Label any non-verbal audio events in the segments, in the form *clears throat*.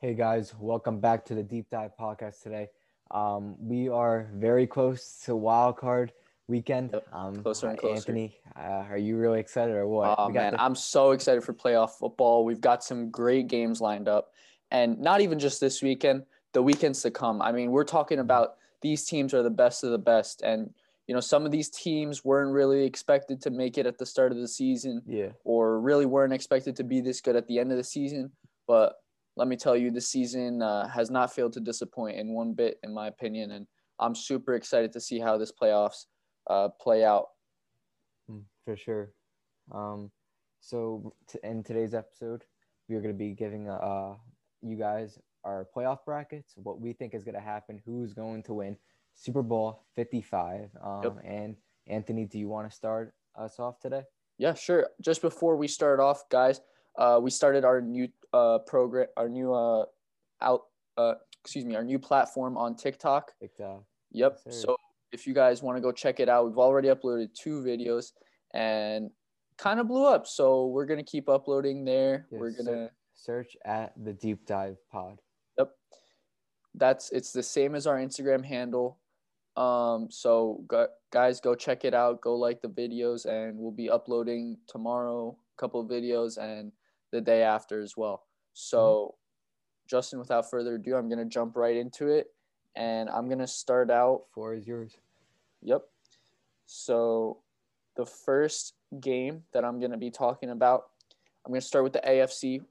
Hey guys, welcome back to the Deep Dive podcast today. Um, we are very close to wild card weekend. Um, closer and closer. Anthony, uh, are you really excited or what? Oh man, the- I'm so excited for playoff football. We've got some great games lined up, and not even just this weekend, the weekends to come. I mean, we're talking about these teams are the best of the best, and you know some of these teams weren't really expected to make it at the start of the season, yeah, or really weren't expected to be this good at the end of the season. But let me tell you, this season uh, has not failed to disappoint in one bit, in my opinion, and I'm super excited to see how this playoffs uh, play out. mm, for sure. Um, so t- in today's episode, we are going to be giving uh you guys our playoff brackets, what we think is going to happen, who's going to win Super Bowl 55. Um, Yep. and Anthony, do you want to start us off today? Yeah, sure. Just before we start off, guys, uh, we started our new uh, program, our new uh, out, uh, excuse me, our new platform on TikTok. TikTok. Yep. Yes, so if you guys want to go check it out, we've already uploaded two videos and kind of blew up. So we're gonna keep uploading there. Yes, we're gonna. Search at the Deep Dive Pod. Yep. That's it's the same as our Instagram handle. Um, so gu- guys, go check it out. Go like the videos, and we'll be uploading tomorrow a couple of videos and the day after as well. So, mm-hmm. Justin, without further ado, I'm gonna jump right into it, and I'm gonna start out Four is yours. Yep. So the first game that I'm going to be talking about, I'm going to start with the AFC.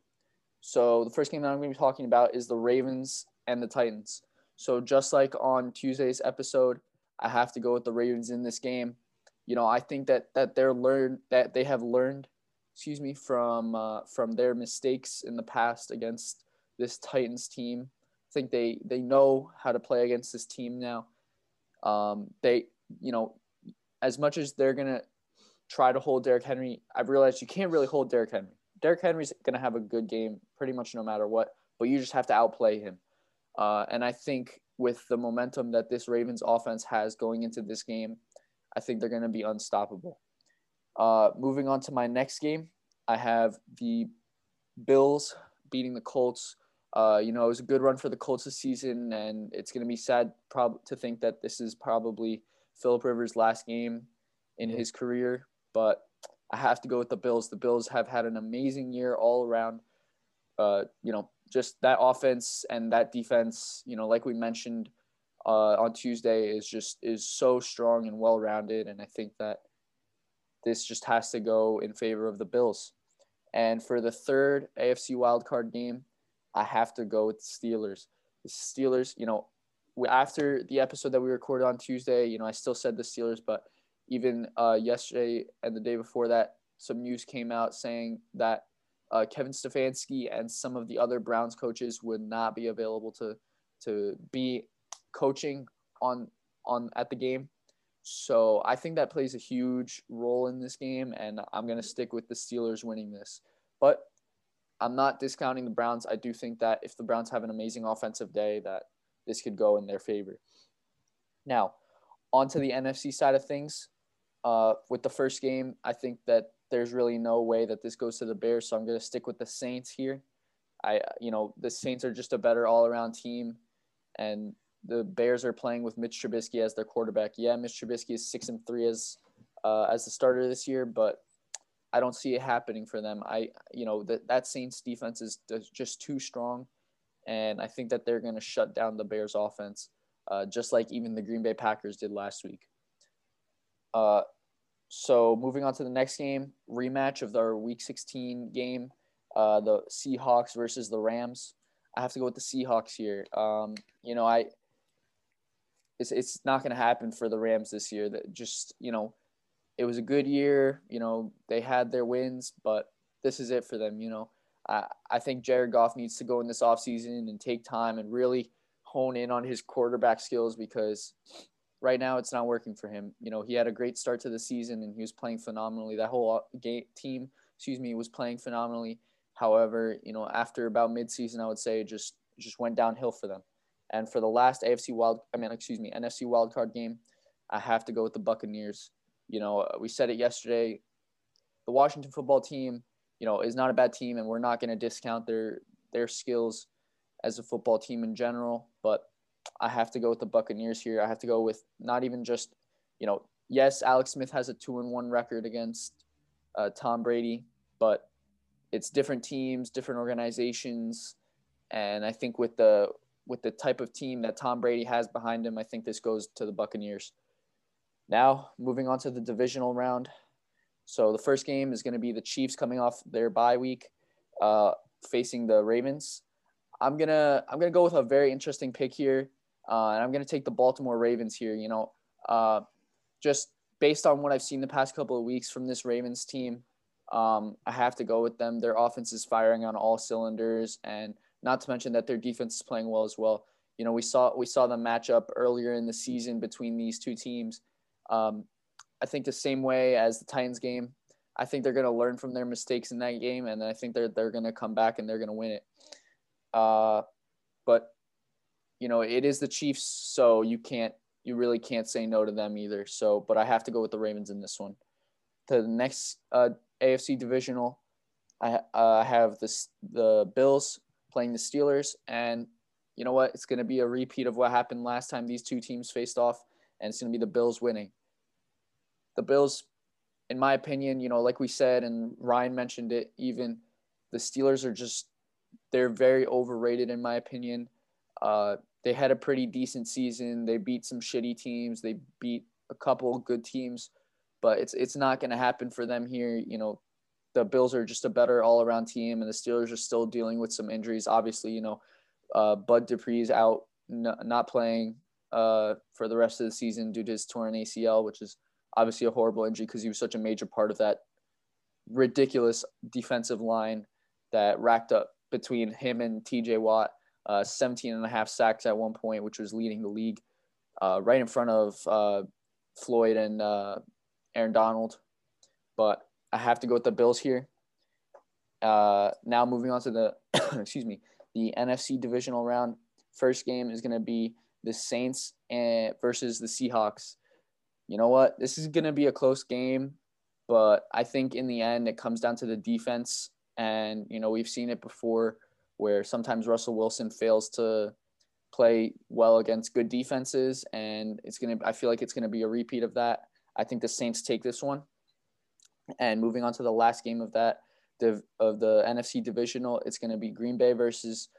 So the first game that I'm going to be talking about is the Ravens and the Titans. So just like on Tuesday's episode, I have to go with the Ravens in this game. You know, I think that that they're learned that they have learned, excuse me, from uh, from their mistakes in the past against this Titans team. I think they they know how to play against this team now. Um, they, you know, as much as they're gonna try to hold Derrick Henry, I've realized you can't really hold Derrick Henry. Derrick Henry's gonna have a good game pretty much no matter what, but you just have to outplay him. Uh, and I think with the momentum that this Ravens offense has going into this game, I think they're gonna be unstoppable. Uh, moving on to my next game, I have the Bills beating the Colts. Uh, you know, it was a good run for the Colts this season, and it's going to be sad prob- to think that this is probably Philip Rivers' last game in his career. But I have to go with the Bills. The Bills have had an amazing year all around. Uh, you know, just that offense and that defense. You know, like we mentioned uh, on Tuesday, is just is so strong and well rounded, and I think that this just has to go in favor of the Bills. And for the third AFC wildcard game, I have to go with the Steelers. The Steelers, you know, after the episode that we recorded on Tuesday, you know, I still said the Steelers, but even uh, yesterday and the day before that, some news came out saying that uh, Kevin Stefanski and some of the other Browns coaches would not be available to to be coaching on on at the game. So I think that plays a huge role in this game, and I'm gonna stick with the Steelers winning this. But I'm not discounting the Browns. I do think that if the Browns have an amazing offensive day, that this could go in their favor. Now, on to the NFC side of things. Uh, with the first game, I think that there's really no way that this goes to the Bears, so I'm going to stick with the Saints here. I, you know, the Saints are just a better all-around team, and the Bears are playing with Mitch Trubisky as their quarterback. Yeah, Mitch Trubisky is six and three as uh, as the starter this year, but I don't see it happening for them. I, you know, that that Saints defense is just too strong, and I think that they're going to shut down the Bears offense, uh, just like even the Green Bay Packers did last week. Uh, so moving on to the next game, rematch of our Week 16 game, uh, the Seahawks versus the Rams. I have to go with the Seahawks here. Um, you know, I it's it's not going to happen for the Rams this year. That just you know, it was a good year. You know, they had their wins, but this is it for them. You know, I I think Jared Goff needs to go in this offseason and take time and really hone in on his quarterback skills because right now it's not working for him. You know, he had a great start to the season and he was playing phenomenally. That whole game team, excuse me, was playing phenomenally. However, you know, after about midseason, I would say just just went downhill for them. And for the last AFC wild, I mean, excuse me, NFC wild card game, I have to go with the Buccaneers. You know, we said it yesterday. The Washington football team, you know, is not a bad team, and we're not going to discount their their skills as a football team in general, but I have to go with the Buccaneers here. I have to go with not even just, you know, yes, Alex Smith has a two and one record against uh, Tom Brady, but it's different teams, different organizations, and I think with the with the type of team that Tom Brady has behind him, I think this goes to the Buccaneers. Now, moving on to the divisional round. So the first game is going to be the Chiefs coming off their bye week, uh, facing the Ravens. I'm gonna I'm gonna go with a very interesting pick here, uh, and I'm gonna take the Baltimore Ravens here. You know, uh, just based on what I've seen the past couple of weeks from this Ravens team, um, I have to go with them. Their offense is firing on all cylinders, and not to mention that their defense is playing well as well. You know, we saw we saw the matchup earlier in the season between these two teams. Um, I think the same way as the Titans game. I think they're going to learn from their mistakes in that game, and I think they're they're going to come back and they're going to win it. Uh, but you know, it is the Chiefs, so you can't you really can't say no to them either. So, but I have to go with the Ravens in this one. The next uh, AFC divisional, I uh, have the the Bills playing the Steelers, and you know what? It's going to be a repeat of what happened last time these two teams faced off, and it's going to be the Bills winning. The Bills, in my opinion, you know, like we said, and Ryan mentioned it, even the Steelers are just they're very overrated in my opinion. Uh, they had a pretty decent season. They beat some shitty teams. They beat a couple good teams, but it's it's not going to happen for them here. You know, the Bills are just a better all around team, and the Steelers are still dealing with some injuries. Obviously, you know, uh, Bud Dupree's out, n- not playing uh, for the rest of the season due to his torn ACL, which is obviously a horrible injury because he was such a major part of that ridiculous defensive line that racked up between him and TJ Watt, uh, 17 and a half sacks at one point, which was leading the league, uh, right in front of uh, Floyd and uh, Aaron Donald. But I have to go with the Bills here. Uh, now moving on to the, *coughs* excuse me, the NFC divisional round. First game is going to be the Saints and versus the Seahawks. You know what? This is going to be a close game, but I think in the end it comes down to the defense and, you know, we've seen it before where sometimes Russell Wilson fails to play well against good defenses. And it's going to, I feel like it's going to be a repeat of that. I think the Saints take this one. And moving on to the last game of that, of the NFC divisional, it's going to be Green Bay versus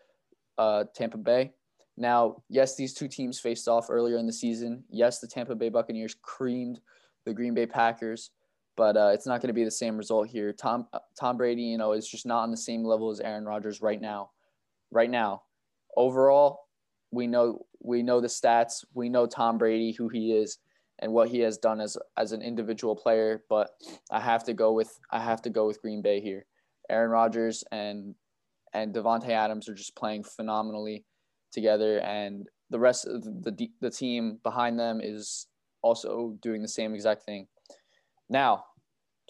uh, Tampa Bay. Now, yes, these two teams faced off earlier in the season. Yes, the Tampa Bay Buccaneers creamed the Green Bay Packers but uh, it's not going to be the same result here. Tom Tom Brady, you know, is just not on the same level as Aaron Rodgers right now. Right now, overall, we know we know the stats. We know Tom Brady, who he is, and what he has done as as an individual player. But I have to go with I have to go with Green Bay here. Aaron Rodgers and and Davante Adams are just playing phenomenally together, and the rest of the the, the team behind them is also doing the same exact thing. Now,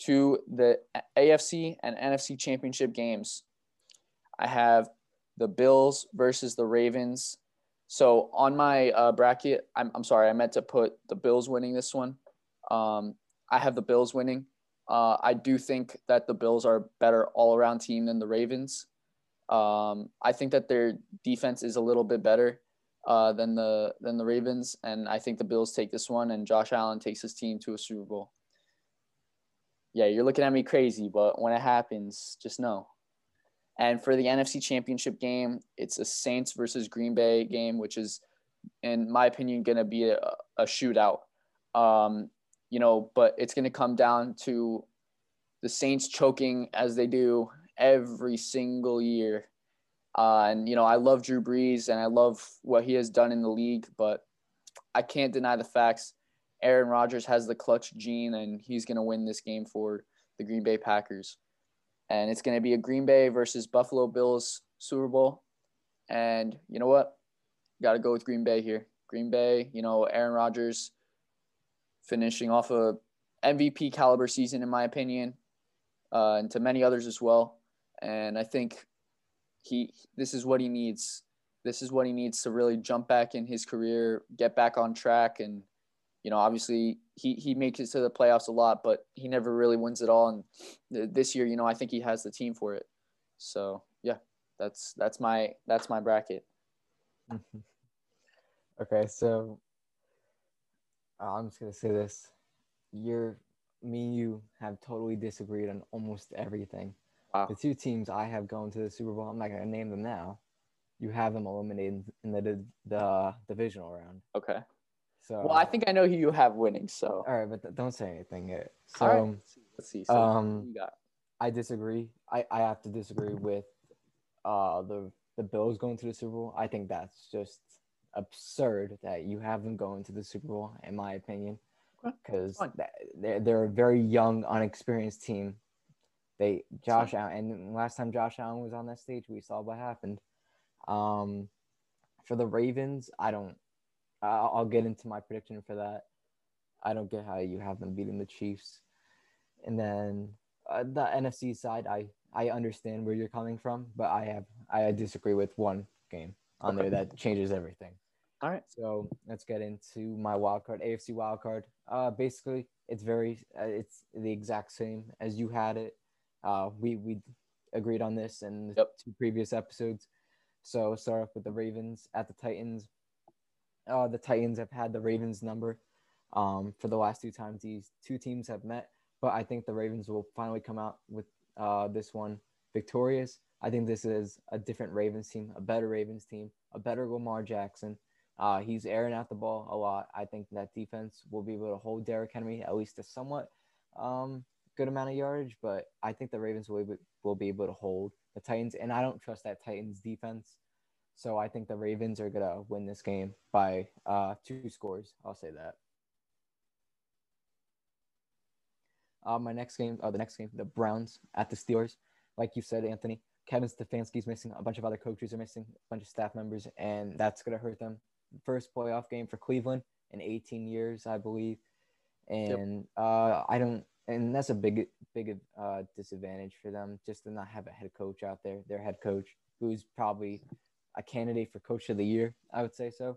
to the AFC and NFC championship games. I have the Bills versus the Ravens. So on my uh, bracket, I'm, I'm sorry, I meant to put the Bills winning this one. Um, I have the Bills winning. Uh, I do think that the Bills are a better all around team than the Ravens. Um, I think that their defense is a little bit better uh, than the than the Ravens, and I think the Bills take this one, and Josh Allen takes his team to a Super Bowl yeah, you're looking at me crazy, but when it happens, just know. And for the NFC Championship game, it's a Saints versus Green Bay game, which is, in my opinion, going to be a, a shootout. Um, you know, but it's going to come down to the Saints choking as they do every single year. Uh, and you know, I love Drew Brees and I love what he has done in the league, but I can't deny the facts. Aaron Rodgers has the clutch gene, and he's going to win this game for the Green Bay Packers. And it's going to be a Green Bay versus Buffalo Bills Super Bowl. And you know what? Got to go with Green Bay here. Green Bay, you know, Aaron Rodgers finishing off a MVP caliber season, in my opinion, uh, and to many others as well. And I think he this is what he needs. This is what he needs to really jump back in his career, get back on track, and you know, obviously he he makes it to the playoffs a lot, but he never really wins it all. And this year, you know, I think he has the team for it. So yeah. that's that's my that's my bracket. *laughs* okay, so I'm just gonna say this: you're me and you have totally disagreed on almost everything. Wow. The two teams I have going to the Super Bowl, I'm not gonna name them now. You have them eliminated in the the divisional round. Okay. So Well, I think I know who you have winning. So all right, but th- don't say anything yet. So All right. let's see. Let's see. So um, you got I disagree. I, I have to disagree with uh the the Bills going to the Super Bowl. I think that's just absurd that you have them going to the Super Bowl, in my opinion, because they're they're a very young, unexperienced team. They Josh Allen, and last time Josh Allen was on that stage, we saw what happened. Um, for the Ravens, I don't. I'll I'll get into my prediction for that. I don't get how you have them beating the Chiefs, and then uh, the NFC side, I I understand where you're coming from, but I have I disagree with one game on there that changes everything. All right. So let's get into my wild card, AFC wild card. Uh, basically, it's very uh, it's the exact same as you had it. Uh, we we agreed on this in the Yep. two previous episodes. So start off with the Ravens at the Titans. Uh, the Titans have had the Ravens number um, for the last two times these two teams have met, but I think the Ravens will finally come out with uh, this one victorious. I think this is a different Ravens team, a better Ravens team, a better Lamar Jackson. Uh, he's airing out the ball a lot. I think that defense will be able to hold Derrick Henry at least a somewhat um, good amount of yardage, but I think the Ravens will be, will be able to hold the Titans, and I don't trust that Titans defense. So I think the Ravens are gonna win this game by uh, two scores. I'll say that. Uh, my next game, uh, the next game, the Browns at the Steelers. Like you said, Anthony, Kevin Stefanski's missing. A bunch of other coaches are missing. A bunch of staff members, and that's gonna hurt them. First playoff game for Cleveland in 18 years, I believe. And uh, I don't, and that's a big, big uh, disadvantage for them just to not have a head coach out there. Their head coach, who's probably a candidate for coach of the year, I would say so.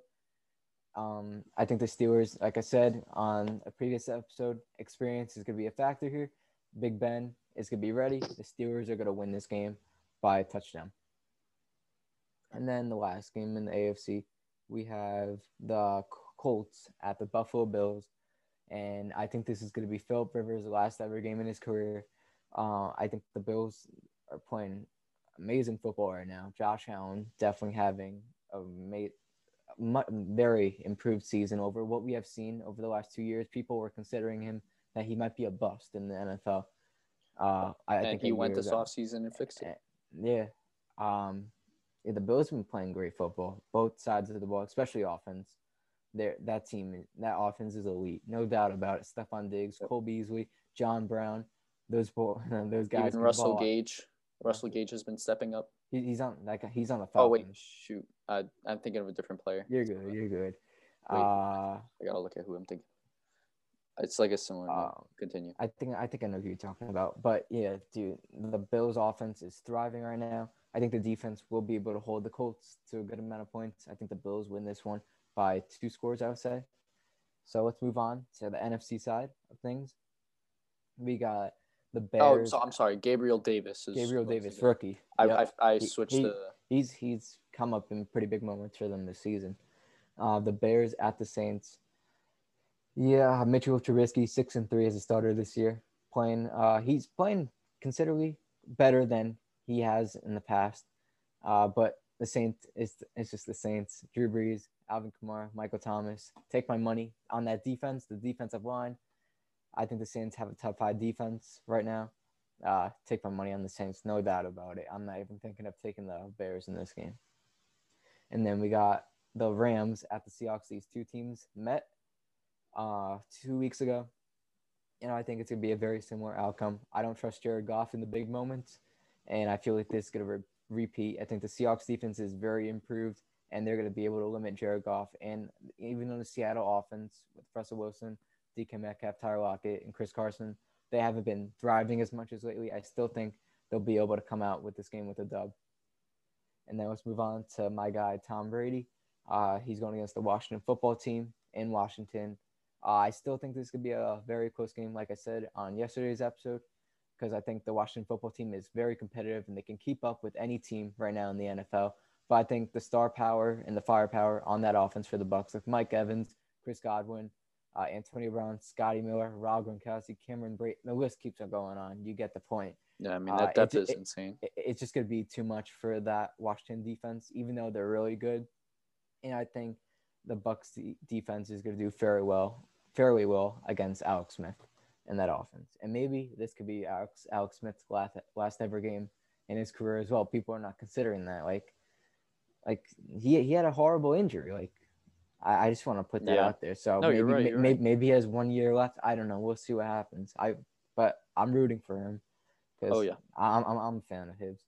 Um, I think the Steelers, like I said on a previous episode, experience is going to be a factor here. Big Ben is going to be ready. The Steelers are going to win this game by a touchdown. And then the last game in the AFC, we have the Colts at the Buffalo Bills. And I think this is going to be Philip Rivers' last ever game in his career. Uh, I think the Bills are playing amazing football right now. Josh Allen definitely having a ma- mu- very improved season over what we have seen over the last two years. People were considering him that he might be a bust in the NFL. Uh, I, I think he went this offseason and fixed it. Yeah. Um, yeah, the Bills have been playing great football, both sides of the ball, especially offense. There, that team, that offense is elite, no doubt about it. Stefon Diggs, Cole Beasley, John Brown, those bo- *laughs* those guys. Even Russell. Gage. Russell Gage has been stepping up. He, he's on like. He's on the Oh wait, shoot. I, I'm thinking of a different player. You're good. You're good. Wait. Uh, I gotta look at who I'm thinking. It's like a similar. Um, Continue. I think I think I know who you're talking about. But yeah, dude, the Bills offense is thriving right now. I think the defense will be able to hold the Colts to a good amount of points. I think the Bills win this one by two scores, I would say. So let's move on to the NFC side of things. We got the Oh, Bears. so I'm sorry. Gabriel Davis is Gabriel who I was Davis, rookie. I, Yep. I, I switched he- the. he's he's come up in pretty big moments for them this season. Uh, the Bears at the Saints. Yeah, Mitchell Trubisky six and three as a starter this year. Playing, uh, he's playing considerably better than he has in the past. Uh, but the Saints, it's it's just the Saints. Drew Brees, Alvin Kamara, Michael Thomas. Take my money on that defense, the defensive line. I think the Saints have a top five defense right now. Uh, take my money on the Saints, no doubt about it. I'm not even thinking of taking the Bears in this game. And then we got the Rams at the Seahawks. These two teams met uh, two weeks ago. And I think it's going to be a very similar outcome. I don't trust Jared Goff in the big moments. And I feel like this is going to re- repeat. I think the Seahawks defense is very improved, and they're going to be able to limit Jared Goff. And even on the Seattle offense with Russell Wilson, DK Metcalf, Tyler Lockett, and Chris Carson, they haven't been thriving as much as lately. I still think they'll be able to come out with this game with a dub. And then let's move on to my guy, Tom Brady. Uh, he's going against the Washington football team in Washington. Uh, I still think this could be a very close game, like I said on yesterday's episode, because I think the Washington football team is very competitive and they can keep up with any team right now in the NFL. But I think the star power and the firepower on that offense for the Bucks, with Mike Evans, Chris Godwin, uh, Antonio Brown, Scotty Miller, Rob Gronkowski, Cameron Brate, the list keeps on going on. You get the point. Yeah, I mean Uh, that depth it- is it- insane. It- It's just going to be too much for that Washington defense, even though they're really good. And I think the Bucks de- defense is going to do fairly well, fairly well against Alex Smith and that offense. And maybe this could be Alex Alex Smith's last last ever game in his career as well. People are not considering that. Like, like he he had a horrible injury. Like, I, I just want to put that Yeah. out there. So No, maybe right, may- you're may- right. maybe he has one year left. I don't know. We'll see what happens. I but I'm rooting for him. Oh yeah. I'm, I'm I'm a fan of his.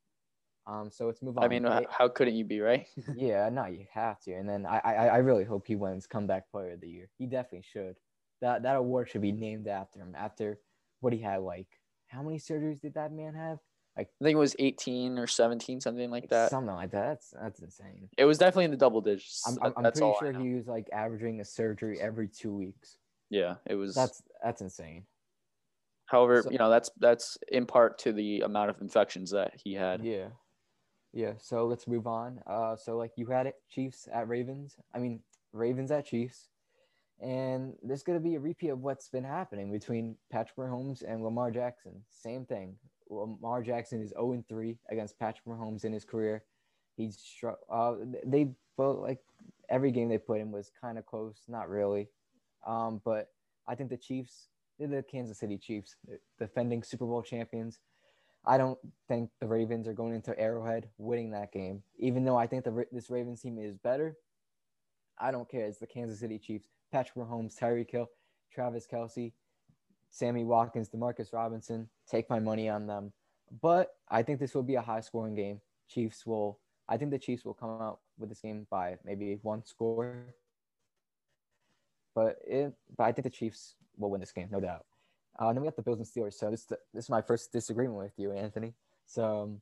Um, so let's move on. I mean, It- how couldn't you be, right? *laughs* yeah, no, you have to. And then I, I, I really hope he wins comeback player of the year. He definitely should. That that award should be named after him. After what he had, like how many surgeries did that man have? I think it was 18 or 17, something like that. Something like that. That's that's insane. It was definitely in the double digits. I'm, I'm, I'm pretty sure he was like averaging a surgery every two weeks. Yeah, it was. That's that's insane. however, so- you know, that's that's in part to the amount of infections that he had. Yeah. Yeah. So let's move on. Uh, so like you had it, Chiefs at Ravens. I mean, Ravens at Chiefs. And going to be a repeat of what's been happening between Patrick Mahomes and Lamar Jackson. Same thing. Lamar Jackson is 0 3 against Patrick Mahomes in his career. He's struck. uh, they both like every game they put in was kind of close, not really. Um, but I think the Chiefs, the Kansas City Chiefs, defending Super Bowl champions. I don't think the Ravens are going into Arrowhead winning that game, even though I think the this Ravens team is better. I don't care. It's the Kansas City Chiefs. Patrick Mahomes, Tyreek Hill, Travis Kelce, Sammy Watkins, Demarcus Robinson. Take my money on them. But I think this will be a high scoring game. Chiefs will. I think the Chiefs will come out with this game by maybe one score. But it, but I think the Chiefs will win this game, no doubt. Uh, then we got the Bills and Steelers. So this this is my first disagreement with you, Anthony. So,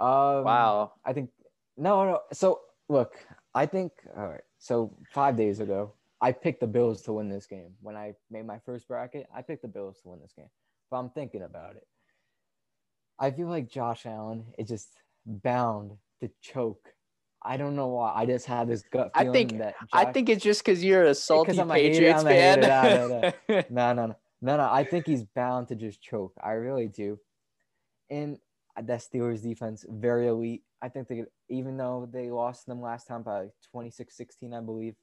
um, Wow. I think no, no. So look, I think all right. So five days ago, I picked the Bills to win this game. When I made my first bracket, I picked the Bills to win this game. But I'm thinking about it. I feel like Josh Allen is just bound to choke. I don't know why. I just had this gut I feeling think- that I think it's just because you're a *laughs* salty I'm Patriots a hater, fan. no, *laughs* no, no, no, no, no. I think he's bound to just choke. I really do. And that Steelers defense, very elite. I think they, even though they lost them last time by 26-16, I believe.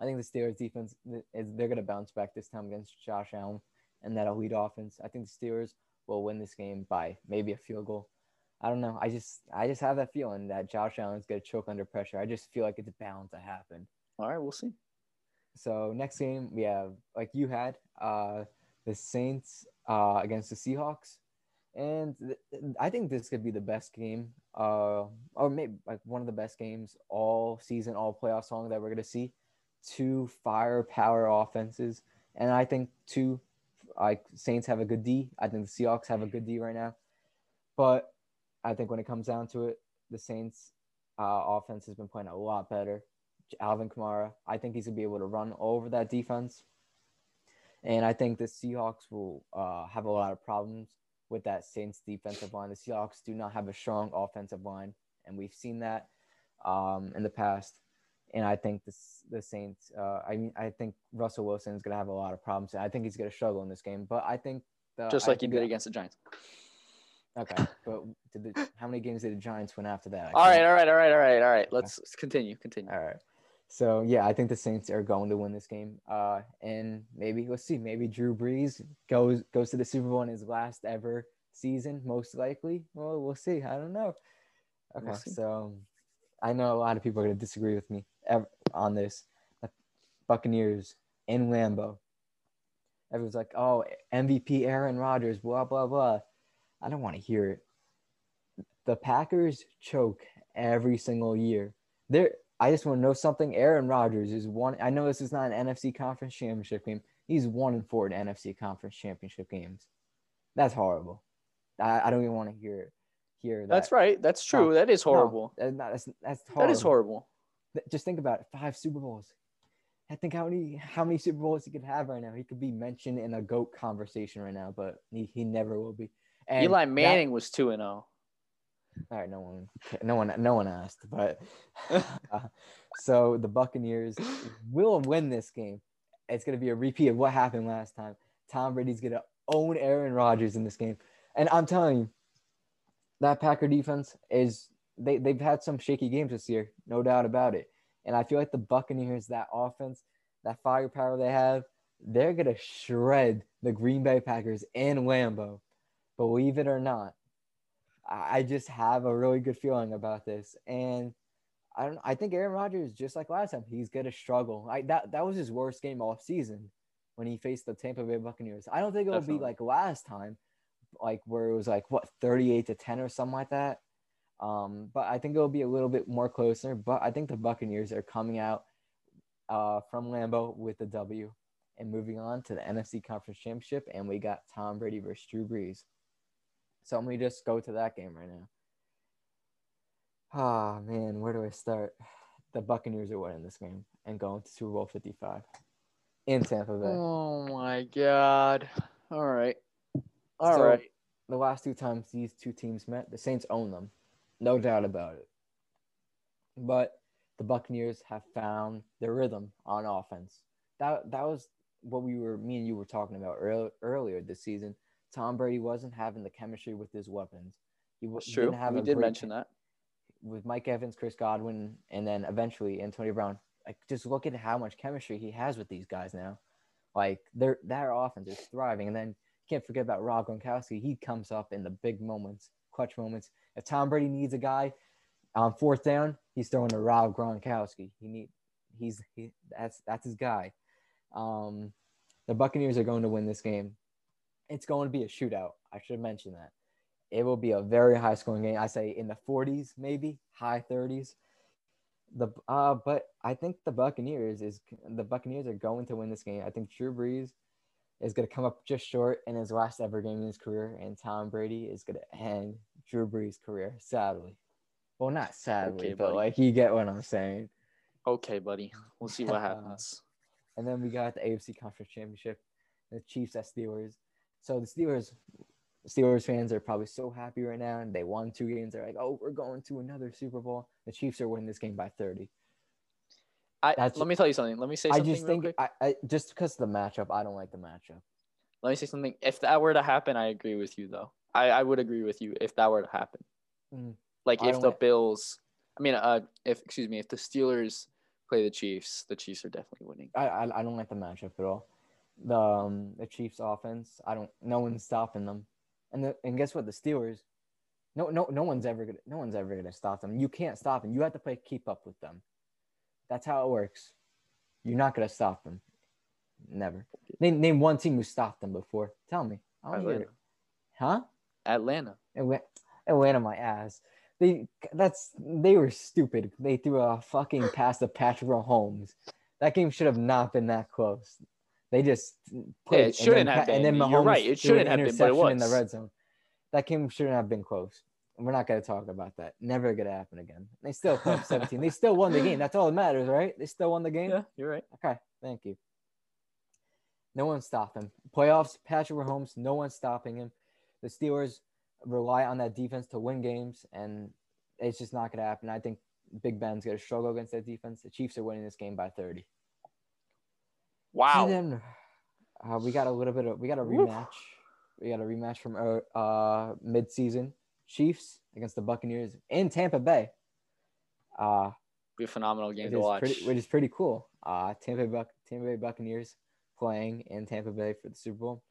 I think the Steelers defense is they're gonna bounce back this time against Josh Allen and that elite offense. I think the Steelers will win this game by maybe a field goal. I don't know. I just I just have that feeling that Josh Allen's gonna choke under pressure. I just feel like it's bound to happen. All right, we'll see. So next game we have like you had uh the Saints uh against the Seahawks. And th- I think this could be the best game uh or maybe like one of the best games all season, all playoff song that we're gonna see. Two firepower offenses. And I think two like Saints have a good D. I think the Seahawks have a good D right now. But I think when it comes down to it, the Saints uh, offense has been playing a lot better. Alvin Kamara, I think he's gonna be able to run over that defense, and I think the Seahawks will uh, have a lot of problems with that Saints defensive line. The Seahawks do not have a strong offensive line, and we've seen that um, in the past. And I think this the Saints. Uh, I mean, I think Russell Wilson is gonna have a lot of problems. I think he's gonna struggle in this game, but I think the, Just I like he did the- against the Giants. Okay, but did the, how many games did the Giants win after that? All right, all right, all right, all right, all right. Let's continue. Continue. All right. So yeah, I think the Saints are going to win this game. Uh, and maybe let's see, maybe Drew Brees goes goes to the Super Bowl in his last ever season, most likely. Well, we'll see. I don't know. Okay, We'll so I know a lot of people are going to disagree with me ev- on this. Buccaneers in Lambeau. Everyone's like, "Oh, MVP Aaron Rodgers," blah blah blah. I don't want to hear it. The Packers choke every single year. They're I just want to know something. Aaron Rodgers is one. I know this is not an NFC Conference Championship game. He's one and four in NFC Conference Championship games. That's horrible. I, I don't even want to hear hear that. That's right. That's true. that is horrible. that- that's that's horrible. is horrible. Just think about it. Five Super Bowls. I think how many how many Super Bowls he could have right now. He could be mentioned in a goat conversation right now, but he, he never will be. And Eli that- Manning was two and oh. zero. all right, no one, no one, no one asked, but *laughs* uh, so the Buccaneers will win this game. It's gonna be a repeat of what happened last time. Tom Brady's gonna own Aaron Rodgers in this game, and I'm telling you, that Packer defense is they they've had some shaky games this year, no doubt about it. And I feel like the Buccaneers, that offense, that firepower they have, they're gonna shred the Green Bay Packers in Lambeau. Believe it or not, I just have a really good feeling about this, and I don't. I think Aaron Rodgers, just like last time, he's gonna struggle. I that that was his worst game off season when he faced the Tampa Bay Buccaneers. I don't think it'll Definitely. be like last time, like where it was like what thirty-eight to ten or something like that. Um, but I think it'll be a little bit more closer. But I think the Buccaneers are coming out uh, from Lambeau with the W and moving on to the NFC Conference Championship. And we got Tom Brady versus Drew Brees. So let me just go to that game right now. Ah man, where do I start? The Buccaneers are winning this game and going to Super Bowl 55 in Tampa Bay. Oh my god. All right. All So- right. the last two times these two teams met, the Saints own them, no doubt about it. But the Buccaneers have found their rhythm on offense. That that was what we were, me and you were talking about earlier, earlier this season. Tom Brady wasn't having the chemistry with his weapons. He wa- That's true. didn't have We did mention that. with Mike Evans, Chris Godwin, and then eventually Antonio Brown. Like, just look at how much chemistry he has with these guys now. Like, their their offense is thriving, and then can't forget about Rob Gronkowski. He comes up in the big moments, clutch moments. If Tom Brady needs a guy on fourth down, he's throwing to Rob Gronkowski. He need he's he, that's that's his guy. Um, the Buccaneers are going to win this game. It's going to be a shootout. I should mention that. It will be a very high scoring game. I say in the 40s, maybe high 30s. The uh, but I think the Buccaneers is the Buccaneers are going to win this game. I think Drew Brees is going to come up just short in his last ever game in his career, and Tom Brady is going to end Drew Brees' career. Sadly, well, not sadly, Okay, but buddy. like you get what I'm saying. Okay, buddy. We'll see what *laughs* happens. And then we got the AFC Conference Championship, the Chiefs at Steelers. So the Steelers, Steelers fans are probably so happy right now, and they won two games. They're like, "Oh, we're going to another Super Bowl." The Chiefs are winning this game by 30. I, That's- let me tell you something. Let me say something. I just think. I, I just because of the matchup, I don't like the matchup. Let me say something. If that were to happen, I agree with you though. I, I would agree with you if that were to happen. Mm. Like if the Bills, I mean, uh, if excuse me, if the Steelers play the Chiefs, the Chiefs are definitely winning. I, I, I don't like the matchup at all. The um, the Chiefs offense, I don't. No one's stopping them, and the, and guess what? The Steelers, no no no one's ever gonna no one's ever gonna stop them. You can't stop them. You have to play keep up with them. That's how it works. You're not gonna stop them. Never. Name name one team who stopped them before. Tell me. I hear Atlanta. it. Huh? Atlanta. Atlanta, Atlanta, my ass. They that's they were stupid. They threw a fucking pass to Patrick Mahomes. That game should have not been that close. They just put Yeah, it shouldn't then have Pa- And then been. Mahomes You're right, it shouldn't an have been, but it interception in the red zone. That game shouldn't have been close. We're not gonna talk about that. Never gonna happen again. They still put up 17. They still won the game. That's all that matters, right? They still won the game. Yeah, you're right. Okay, thank you. No one stopped him. Playoffs, Patrick Mahomes, no one's stopping him. The Steelers rely on that defense to win games, and it's just not going to happen. I think Big Ben's going to struggle against that defense. The Chiefs are winning this game by 30. Wow. And then uh, we got a little bit of, we got a Woof. rematch. We got a rematch from uh, uh mid-season Chiefs against the Buccaneers in Tampa Bay. Uh, Be a phenomenal game which to is watch. pretty, which is pretty cool. Uh, Tampa Buc- Tampa Bay Buccaneers playing in Tampa Bay for the Super Bowl.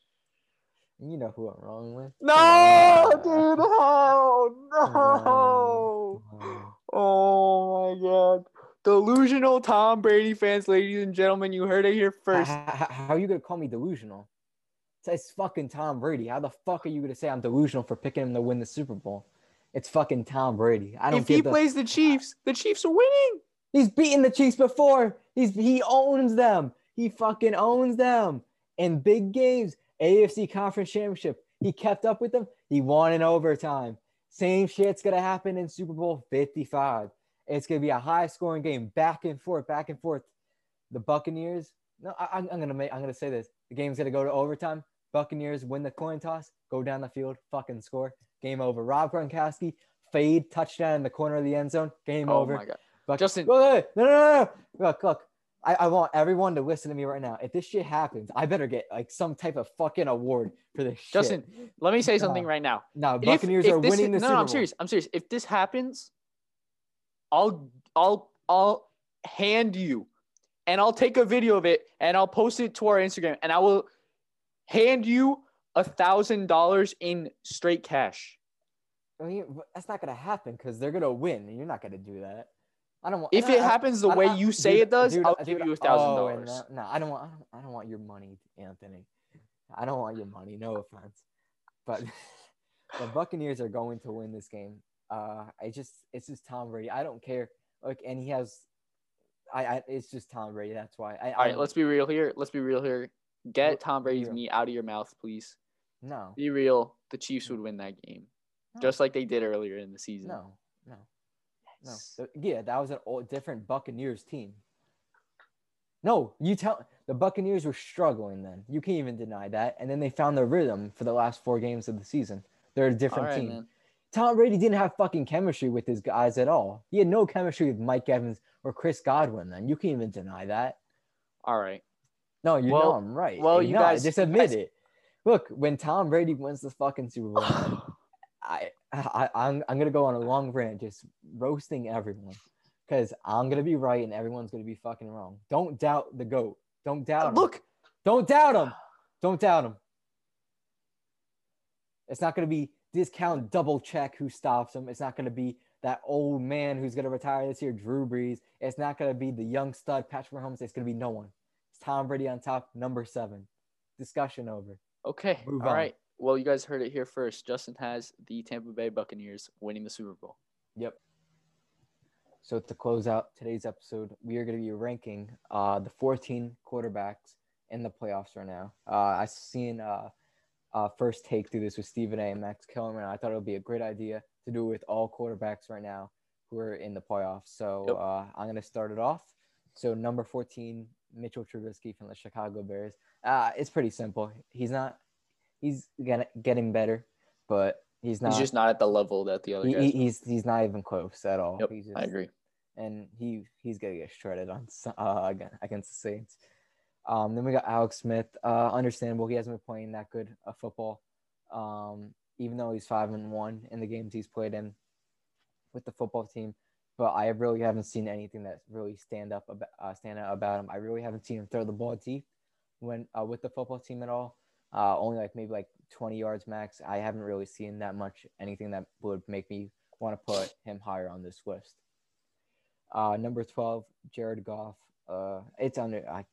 And you know who I'm wrong with. No, Come on. dude. Oh, Come no. on. Oh, my God. Delusional Tom Brady fans, ladies and gentlemen. You heard it here first. How, *laughs* how, how are you gonna call me delusional? It's fucking Tom Brady. How the fuck are you gonna say I'm delusional for picking him to win the Super Bowl? It's fucking Tom Brady. I don't If he the, plays the Chiefs, the Chiefs are winning. He's beaten the Chiefs before. He's he owns them. He fucking owns them in big games. AFC Conference Championship. He kept up with them. He won in overtime. Same shit's gonna happen in Super Bowl 55. It's gonna be a high scoring game, back and forth, back and forth. the Buccaneers. No, I, I'm, I'm gonna make. I'm gonna say this. The game's gonna go to overtime. Buccaneers win the coin toss, go down the field, fucking score. Game over. Rob Gronkowski fade touchdown in the corner of the end zone. Game Oh over. my god. Buc- Justin- wait. no, no, no, no. Look, look. I, I want everyone to listen to me right now. If this shit happens, I better get like some type of fucking award for this shit. Justin, let me say something No. right now. no, Buccaneers if are this- winning the no, no, I'm serious. I'm serious. If this happens, I'll I'll I'll hand you and I'll take a video of it and I'll post it to our Instagram and I will hand you a thousand dollars in straight cash. I mean, that's not gonna happen because they're gonna win, and you're not gonna do that. I don't want. If it I- happens the I- way I- you say dude, it does, dude, I'll dude, give you a thousand dollars. No, I don't want. I don't, I don't want your money, Anthony. I don't want your money. No offense, but *laughs* the Buccaneers are going to win this game. Uh, I just, it's just Tom Brady. I don't care. Like, and he has, I, I it's just Tom Brady. That's why. I, All right, let's be real here. Let's be real here. Get Tom Brady's meat out of your mouth, please. no, Be real. The Chiefs would win that game, no, just like they did earlier in the season. no, no, no. Yes. Yeah, that was an old, different Buccaneers team. No, you tell the Buccaneers were struggling then. You can't even deny that. And then they found their rhythm for the last four games of the season. They're a different right, team. man. Tom Brady didn't have fucking chemistry with his guys at all. He had no chemistry with Mike Evans or Chris Godwin. Then you can't even deny that. All right. No, you Well- know I'm right. well, You're you not. guys- just admit guys- it. Look, when Tom Brady wins the fucking Super Bowl, *sighs* I, I I'm I'm gonna go on a long rant just roasting everyone because I'm gonna be right and everyone's gonna be fucking wrong. Don't doubt the goat. Don't doubt uh, him. Look, Don't doubt him. Don't doubt him. It's not gonna be discount double check who stops him. It's not gonna be that old man who's gonna retire this year, Drew Brees. It's not gonna be the young stud Patrick Mahomes. It's gonna be no one. Tom Brady on top, number seven. Discussion over. okay. Move All on. right. Well, you guys heard it here first. Justin has the Tampa Bay Buccaneers winning the Super Bowl. Yep. So to close out today's episode, we are going to be ranking uh, the 14 quarterbacks in the playoffs right now. Uh, I seen uh, uh, first take through this with Stephen A. and Max Kellerman. I thought it would be a great idea to do it with all quarterbacks right now who are in the playoffs. So Yep. uh, I'm going to start it off. So number 14, Mitchell Trubisky from the Chicago Bears. Uh, it's pretty simple. He's not. He's gonna getting better, but he's not. He's just not at the level that the other He, guys. he- are. he's he's not even close at all. Yep, just, I agree. And he he's gonna get shredded on uh again against the Saints. Um, then we got Alex Smith. Uh, understandable. He hasn't been playing that good of football. Um, even though he's five and one in the games he's played in with the football team, but I really haven't seen anything that really stand up about uh, stand out about him. I really haven't seen him throw the ball deep when uh, with the football team at all. Uh, only like maybe like 20 yards max. I haven't really seen that much anything that would make me want to put him higher on this list. Uh, number 12, Jared Goff. Uh, it's under, I,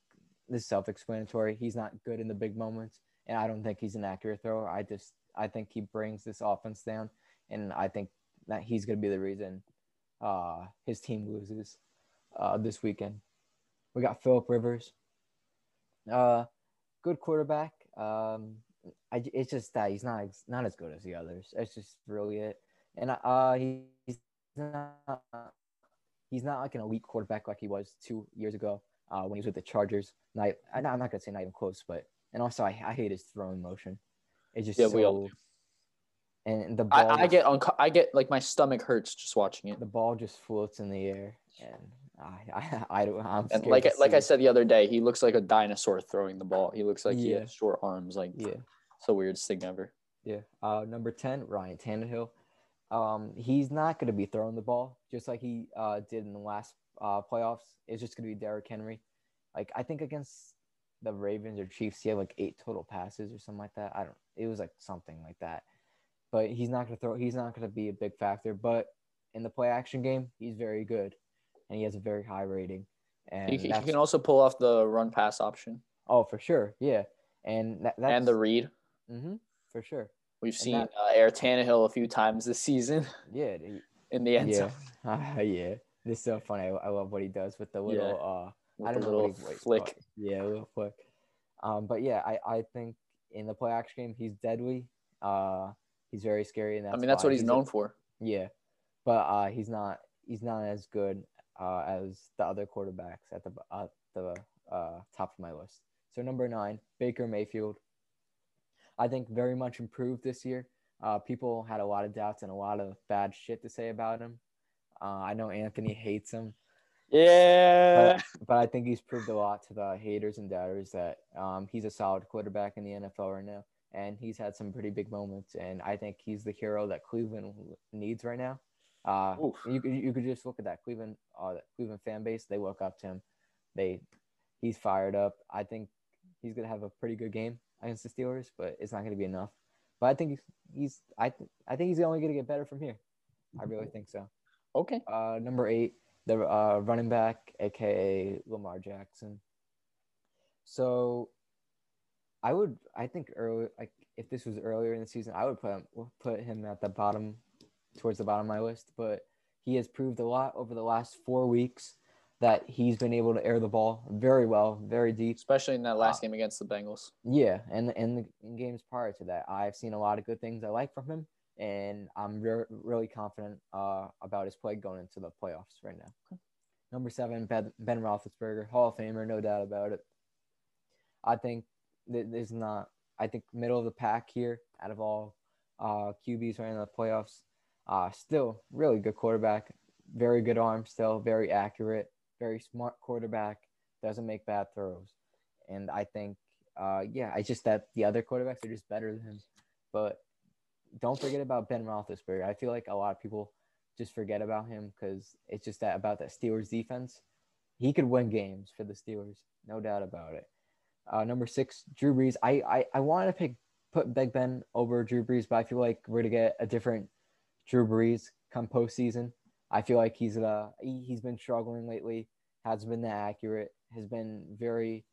this is self-explanatory. He's not good in the big moments, and I don't think he's an accurate thrower. I just, I think he brings this offense down, and I think that he's going to be the reason uh, his team loses uh, this weekend. We got Philip Rivers. Uh, good quarterback. Um, I, it's just that he's not not as good as the others. That's just really it. And uh, he, he's not he's not like an elite quarterback like he was two years ago uh, when he was with the Chargers. Not, I'm not gonna say not even close, but and also I, I hate his throwing motion. It's just Yeah, so. we all do. And the I, ball, I get unco- I get like my stomach hurts just watching it. the ball just floats in the air, and I I, *laughs* I don't. I'm And like like I said the other day, he looks like a dinosaur throwing the ball. He looks like he has short arms. Like yeah. it's the weirdest thing ever. Yeah. Uh, number 10, Ryan Tannehill. Um, he's not going to be throwing the ball just like he uh, did in the last uh, playoffs. It's just going to be Derrick Henry. Like, I think against the Ravens or Chiefs, he had like eight total passes or something like that. I don't, it was like something like that. But he's not going to throw, he's not going to be a big factor. But in the play action game, he's very good and he has a very high rating. And He, he can also pull off the run pass option oh, for sure. Yeah. And that, that's, and the read. hmm for sure. We've and seen that- uh, Air Tannehill a few times this season *laughs* Yeah. in the end yeah, zone *laughs* uh, yeah. This is so funny. I, I love what he does with the little. Uh, with I the don't know little what he, flick. Yeah, a little flick. Um, but yeah, I, I think in the play action game he's deadly. Uh, he's very scary, and that's I mean, that's why what he's a- known for. yeah, but uh, he's not. He's not as good uh, as the other quarterbacks at the uh, the uh, top of my list. So number nine, Baker Mayfield. I think very much improved this year. Uh, people had a lot of doubts and a lot of bad shit to say about him. Uh, I know Anthony hates him. Yeah. But, but, I think he's proved a lot to the haters and doubters that um, he's a solid quarterback in the NFL right now. And he's had some pretty big moments. And I think he's the hero that Cleveland needs right now. Uh, you, you could just look at that Cleveland, uh, Cleveland fan base. They woke up to him. They, he's fired up. I think he's gonna have a pretty good game against the Steelers, but it's not gonna be enough. But I think he's, I, th- I think he's only gonna get better from here. I really think so. Okay. Uh, number eight, the uh, running back, aka Lamar Jackson. So, I would, I think early, like if this was earlier in the season, I would put him, put him at the bottom, towards the bottom of my list. But he has proved a lot over the last four weeks that he's been able to air the ball very well, very deep, especially in that last uh, game against the Bengals. Yeah, and and the in games prior to that, I've seen a lot of good things I like from him and I'm re- really confident uh, about his play going into the playoffs right now. Okay. Number seven, Ben, ben Roethlisberger, Hall of Famer, no doubt about it. I think th- there's not. I think middle of the pack here out of all uh, QBs right in the playoffs. Uh, still really good quarterback, very good arm, still very accurate, very smart quarterback. Doesn't make bad throws, and I think, uh, yeah, I just that the other quarterbacks are just better than him. But don't forget about Ben Roethlisberger. I feel like a lot of people just forget about him because it's just that about that Steelers defense. He could win games for the Steelers, no doubt about it. Uh, number six, Drew Brees. I I, I wanted to pick put Big Ben over Drew Brees, but I feel like we're to get a different Drew Brees come postseason. I feel like he's uh he, he's been struggling lately, hasn't been that accurate, has been very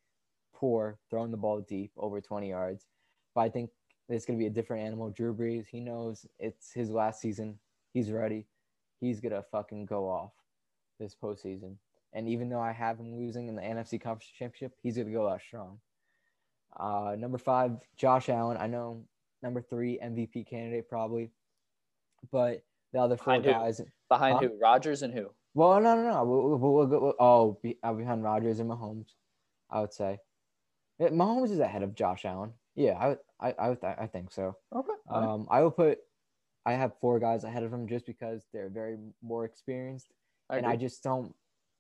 poor throwing the ball deep over 20 yards. But I think it's to be a different animal. Drew Brees, he knows it's his last season. He's ready. He's to fucking go off this postseason. And even though I have him losing in the NFC Conference Championship, he's to go out strong. Uh, number five, Josh Allen. I know number three, MVP candidate probably. But the other four behind guys. Who? Behind huh? who? Rodgers and who? Well, no, no, no. We'll, we'll, we'll go, oh, uh, behind Rodgers and Mahomes, I would say. Mahomes is ahead of Josh Allen. Yeah, I I I, th- I think so. Okay. Um, I will put. I have four guys ahead of him just because they're very more experienced, I and. I just don't.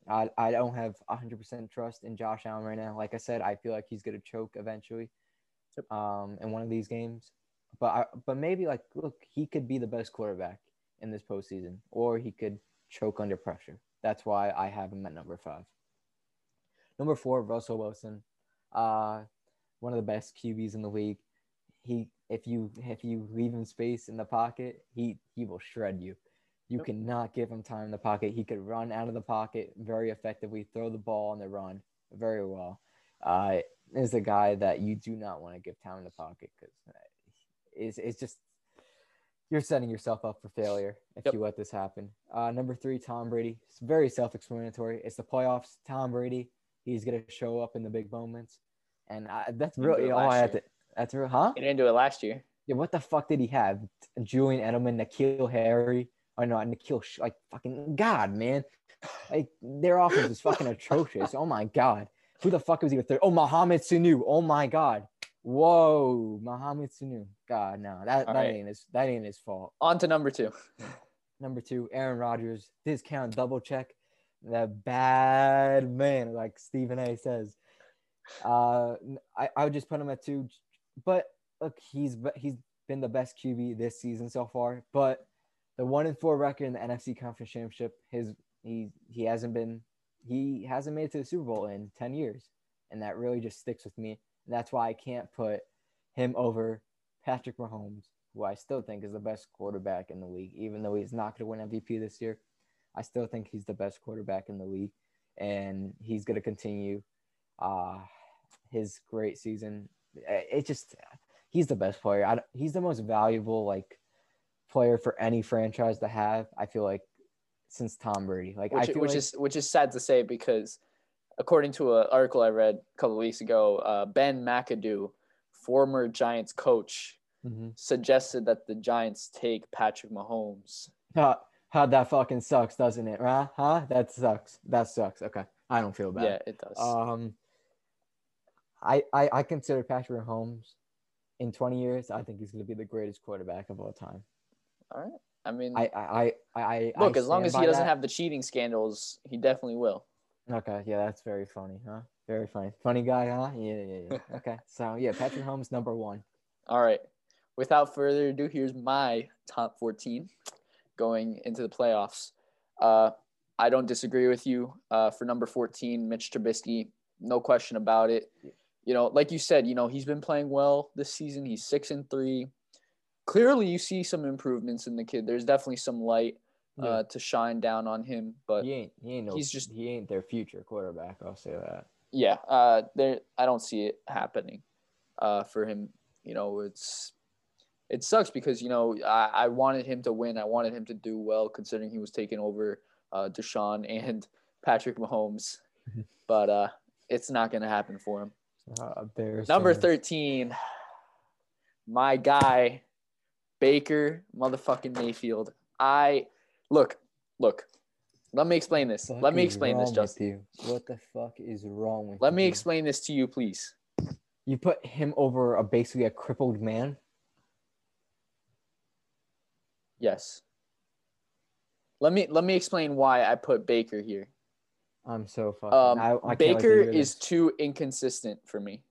I, I don't have 100% trust in Josh Allen right now. Like I said, I feel like he's going to choke eventually um, in one of these games. But I, but maybe like look, he could be the best quarterback in this postseason, or he could choke under pressure. That's why I have him at number five. Number four, Russell Wilson. Uh, one of the best QBs in the league. He if you if you leave him space in the pocket, he he will shred you. You yep. cannot give him time in the pocket. He could run out of the pocket very effectively, throw the ball on the run very well. Uh, is a guy that you do not want to give time in the pocket because it's, it's just you're setting yourself up for failure if yep. you let this happen. Uh, number three, Tom Brady. It's very self-explanatory. It's the playoffs. Tom Brady. He's gonna show up in the big moments and I, that's really all I had to. That's real, huh? He didn't do it last year. Yeah, what the fuck did he have? Julian Edelman, N'Keal Harry, or no, N'Keal, like fucking God, man. Like their offense is fucking atrocious. Oh my God, who the fuck was he with? Third? Oh, Mohamed Sanu. Oh my God. Whoa, Mohamed Sanu. God, no, that, that right. ain't his that ain't his fault. On to number two. *laughs* Number two, Aaron Rodgers. Discount double check. That bad man, like Stephen A. says. Uh, I, I would just put him at two, but look, he's he's been the best QB this season so far. But the one and four record in the NFC Conference Championship, his he he hasn't been he hasn't made it to the Super Bowl in ten years, and that really just sticks with me. And that's why I can't put him over Patrick Mahomes, who I still think is the best quarterback in the league, even though he's not going to win MVP this year. I still think he's the best quarterback in the league, and he's going to continue uh, his great season. It just he's the best player. I, he's the most valuable like player for any franchise to have. I feel like since Tom Brady. Like which, I feel which like, is which is sad to say because according to an article I read a couple weeks ago, uh, Ben McAdoo, former Giants coach, mm-hmm. suggested that the Giants take Patrick Mahomes. Uh, How that fucking sucks, doesn't it? Huh? Huh? That sucks. That sucks. Okay. I don't feel bad. Yeah, it does. Um, I, I I consider Patrick Mahomes in 20 years. I think he's going to be the greatest quarterback of all time. All right. I mean, I I I, I look, I as long as he doesn't that. have the cheating scandals, he definitely will. Okay, yeah, that's very funny, huh? Very funny. Funny guy, huh? Yeah, yeah, yeah. *laughs* Okay, so yeah, Patrick Mahomes number one. All right. Without further ado, here's my top 14 going into the playoffs. Uh, I don't disagree with you. Uh, for number 14, Mitch Trubisky, no question about it. You know, like you said, you know, he's been playing well this season. He's six and three. Clearly, you see some improvements in the kid. There's definitely some light uh, to shine down on him. But he ain't he ain't no he's just- he ain't their future quarterback. I'll say that. yeah, uh, there I don't see it happening uh, for him. You know, it's it sucks because you know I, I wanted him to win. I wanted him to do well, considering he was taking over uh, Deshaun and *laughs* Patrick Mahomes. *laughs* but uh, it's not going to happen for him. Number thirteen, my guy, Baker motherfucking Mayfield. I look, look. Let me explain this. Let me explain this, Justin. you? What the fuck is wrong with Let me you? explain this to you, please. You put him over a basically a crippled man. Yes. Let me let me explain why I put Baker here. I'm so fucking. Um, I, I can't wait to Baker is too inconsistent for me,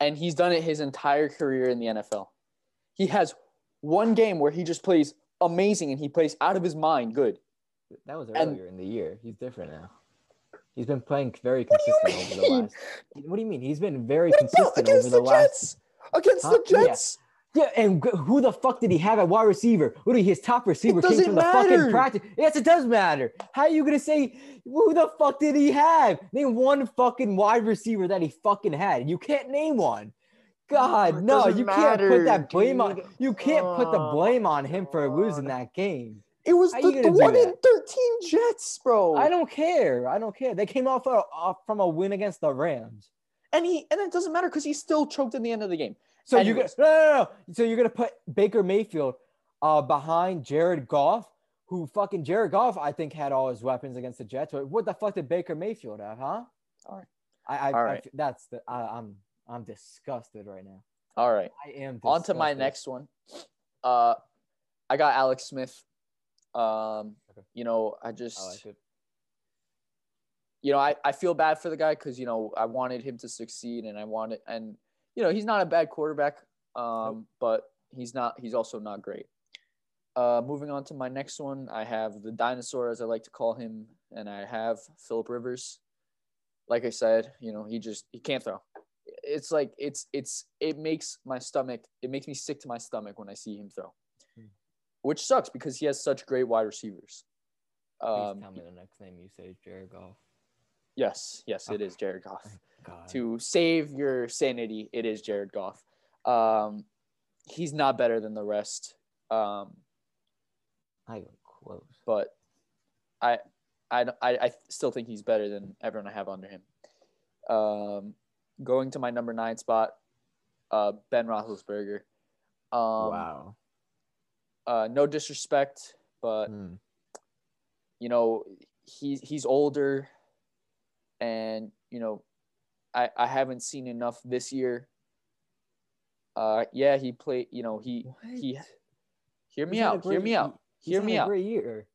and he's done it his entire career in the NFL. He has one game where he just plays amazing and he plays out of his mind good. That was and- earlier in the year. He's different now. He's been playing very What do you consistent over the last. What do you mean? He's been very consistent over against the the last. Jets. Against Huh? the Yeah. Jets. Yeah, and who the fuck did he have at wide receiver? Who did his top receiver came from the matter. fucking practice? Yes, it does matter. How are you gonna say who the fuck did he have? Name one fucking wide receiver that he fucking had. You can't name one. God, no, you can't put that matter, blame on. You can't put the blame on him for losing that game. It was How the, the one in 13 Jets, bro. I don't care. I don't care. They came off, a, off from a win against the Rams. and he and it doesn't matter because he still choked in the end of the game. So you're gonna no, no, no. So you're gonna put Baker Mayfield uh behind Jared Goff, who fucking Jared Goff I think had all his weapons against the Jets. What the fuck did Baker Mayfield have, huh? All right. I, I, All I that's the I, I'm I'm disgusted right now. All right. I am. On to my next one. Uh, I got Alex Smith. Um, Okay. you know, I just, I like you know, I, I feel bad for the guy because you know I wanted him to succeed and I wanted and you know he's not a bad quarterback, um, but he's not he's also not great. Uh, moving on to my next one, I have the dinosaur as I like to call him, and I have Philip Rivers. Like I said, you know he just he can't throw. It's like it's it's it makes my stomach it makes me sick to my stomach when I see him throw, Hmm. which sucks because he has such great wide receivers. Please Um, tell me the next name you say Jared Goff. yes, yes, it is Jared Goff. To save your sanity, it is Jared Goff. Um, he's not better than the rest, um, I go close. but I, I, I, I still think he's better than everyone I have under him. Um, going to my number nine spot, uh, Ben Roethlisberger. Um, wow. Uh, no disrespect, but Hmm. you know he's he's older, and you know I I haven't seen enough this year. Uh, yeah, he played. You know he he. Hear me He's out. Hear great- me out. Hear me out. Great year.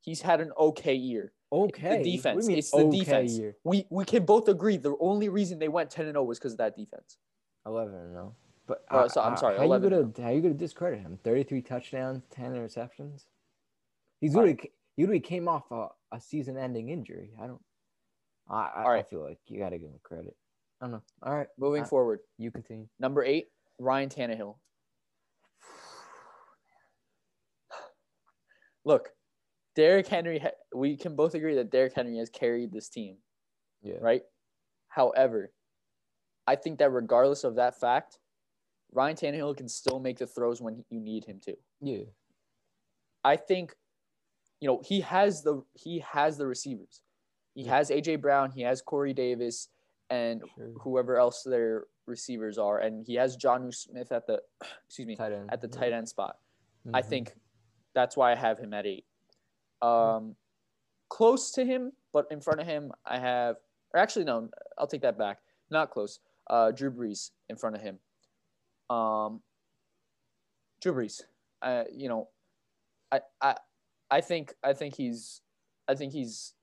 He's had an okay year. Okay. You defense. mean It's the okay defense. Year? We we can both agree the only reason they went ten and zero was because of that defense. Eleven and zero. But Oh, uh, so- I'm uh, sorry, How you gonna how you gonna discredit him? Thirty three touchdowns, ten interceptions. He's All literally he literally came off a, a season ending injury. I don't. I I, All I feel like you gotta give him credit. I don't know. All right, Moving Uh, forward, you continue. number eight, Ryan Tannehill. *sighs* Look, Derrick Henry. We can both agree that Derrick Henry has carried this team. Yeah. right? However, I think that regardless of that fact, Ryan Tannehill can still make the throws when you need him to. Yeah. I think, you know, he has the he has the receivers. He Yeah. has AJ Brown, he has Corey Davis, and Sure. whoever else their receivers are, and he has Jonnu Smith at the *clears throat* excuse me Tight end. at the yeah. tight end spot. I Mhm. think that's why I have him at eight. Um, close to him, but in front of him, I have, or actually, no, I'll take that back. Not close. Uh, Drew Brees in front of him. Um, Drew Brees. Uh, you know, I, I, I think, I think he's, I think he's,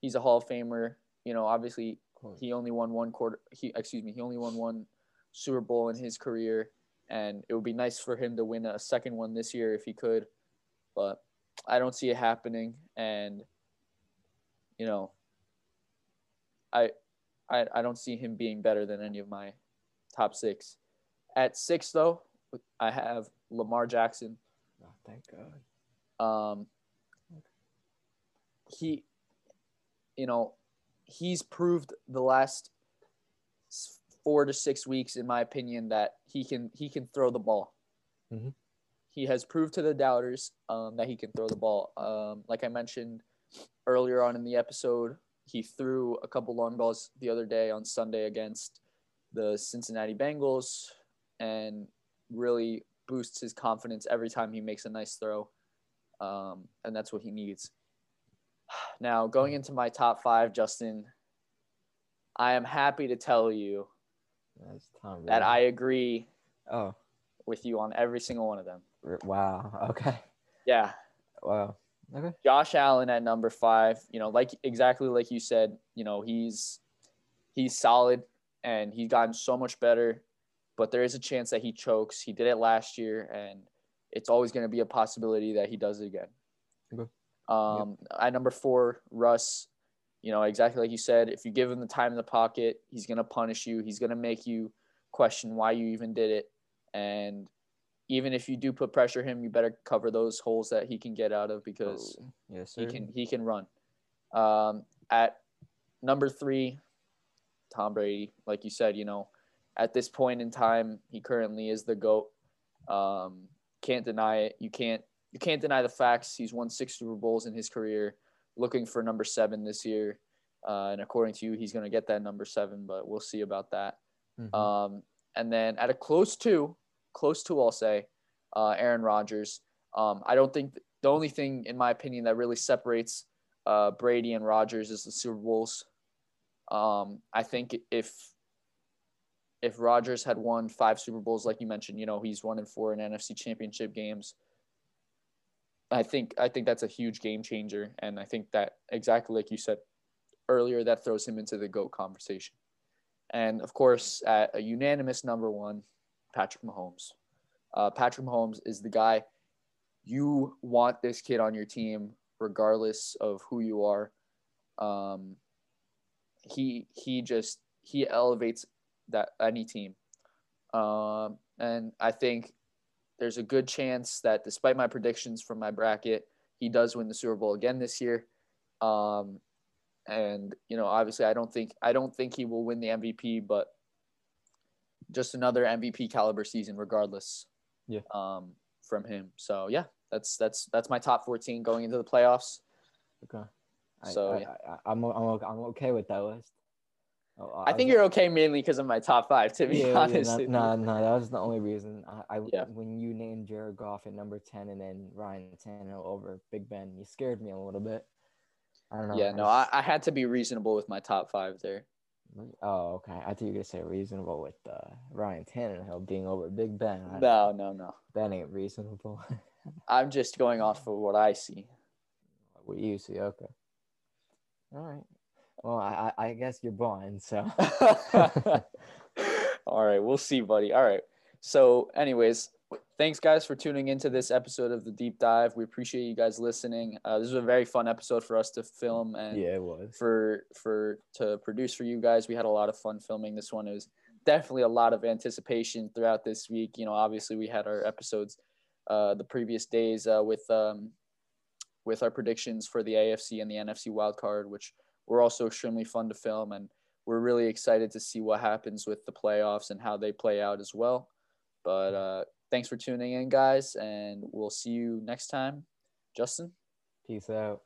he's a Hall of Famer. You know, obviously, he only won one quarter. He, excuse me, he only won one Super Bowl in his career, and it would be nice for him to win a second one this year if he could. But I don't see it happening, and you know, I, I, I don't see him being better than any of my top six. At six, though, I have Lamar Jackson. Oh, thank God. Um, he, you know, he's proved the last four to six weeks, in my opinion, that he can he can throw the ball. Mhm. He has proved to the doubters um, that he can throw the ball. Um, like I mentioned earlier on in the episode, he threw a couple long balls the other day on Sunday against the Cincinnati Bengals, and really boosts his confidence every time he makes a nice throw, um, and that's what he needs. *sighs* Now, going into my top five, Justin, I am happy to tell you that I agree Oh, with you on every single one of them. Wow. Okay. Yeah, Wow. Okay. Josh Allen at number five. You know, like exactly like you said. You know, he's he's solid and he's gotten so much better, but there is a chance that he chokes. He did it last year, and it's always going to be a possibility that he does it again. Okay. Um, At number four, Russ. You know, exactly like you said. If you give him the time in the pocket, he's going to punish you. He's going to make you question why you even did it, and even if you do put pressure him, you better cover those holes that he can get out of because Oh, yes, he can he can run. Um, at number three, Tom Brady, like you said, you know, at this point in time, he currently is the goat. Um, can't deny it. You can't you can't deny the facts. He's won six Super Bowls in his career. Looking for number seven this year, uh, and according to you, he's going to get that number seven, but we'll see about that. Mhm. Um, and then at a close two, close to, I'll say, uh, Aaron Rodgers. Um, I don't think the only thing, in my opinion, that really separates uh, Brady and Rodgers is the Super Bowls. Um, I think if if Rodgers had won five Super Bowls, like you mentioned, you know, he's one in four in NFC Championship games. I think I think that's a huge game changer, and I think that exactly like you said earlier, that throws him into the goat conversation. And of course, at a unanimous number one, Patrick Mahomes. Uh, Patrick Mahomes is the guy you want this kid on your team, regardless of who you are. Um, he he just he elevates that any team, um, and I think there's a good chance that despite my predictions from my bracket, he does win the Super Bowl again this year. Um, and you know, obviously, I don't think I don't think he will win the MVP, but just another MVP caliber season, regardless. Yeah. Um, from him. So yeah, that's that's that's my top 14 going into the playoffs. Okay. I, So, I, yeah. I, I'm, I'm, I'm okay with that list. Oh, I think you're okay mainly because of my top five. To be yeah, yeah, honest, no, with no, no, that was the only reason. I, I Yeah. when you named Jared Goff at number ten and then Ryan Tannehill over Big Ben, you scared me a little bit. I don't know. yeah, no, I, I had to be reasonable with my top five there. Oh, okay. I thought you were gonna say reasonable with uh, Ryan Tannehill being over Big Ben. I- No, no, no. that ain't reasonable. *laughs* I'm just going off of what I see. what you see? Okay. All right. Well, I, I I guess you're blind, so. *laughs* All right, we'll see, buddy. All right. So, anyways, thanks guys for tuning into this episode of the deep dive. We appreciate you guys listening. Uh, this was a very fun episode for us to film and yeah, it was. for for to produce for you guys. We had a lot of fun filming this one. It was definitely a lot of anticipation throughout this week. You know, obviously we had our episodes uh, the previous days uh, with um, with our predictions for the AFC and the NFC wild card, which were also extremely fun to film, and we're really excited to see what happens with the playoffs and how they play out as well. But uh, thanks for tuning in, guys, and we'll see you next time. Justin. Peace out.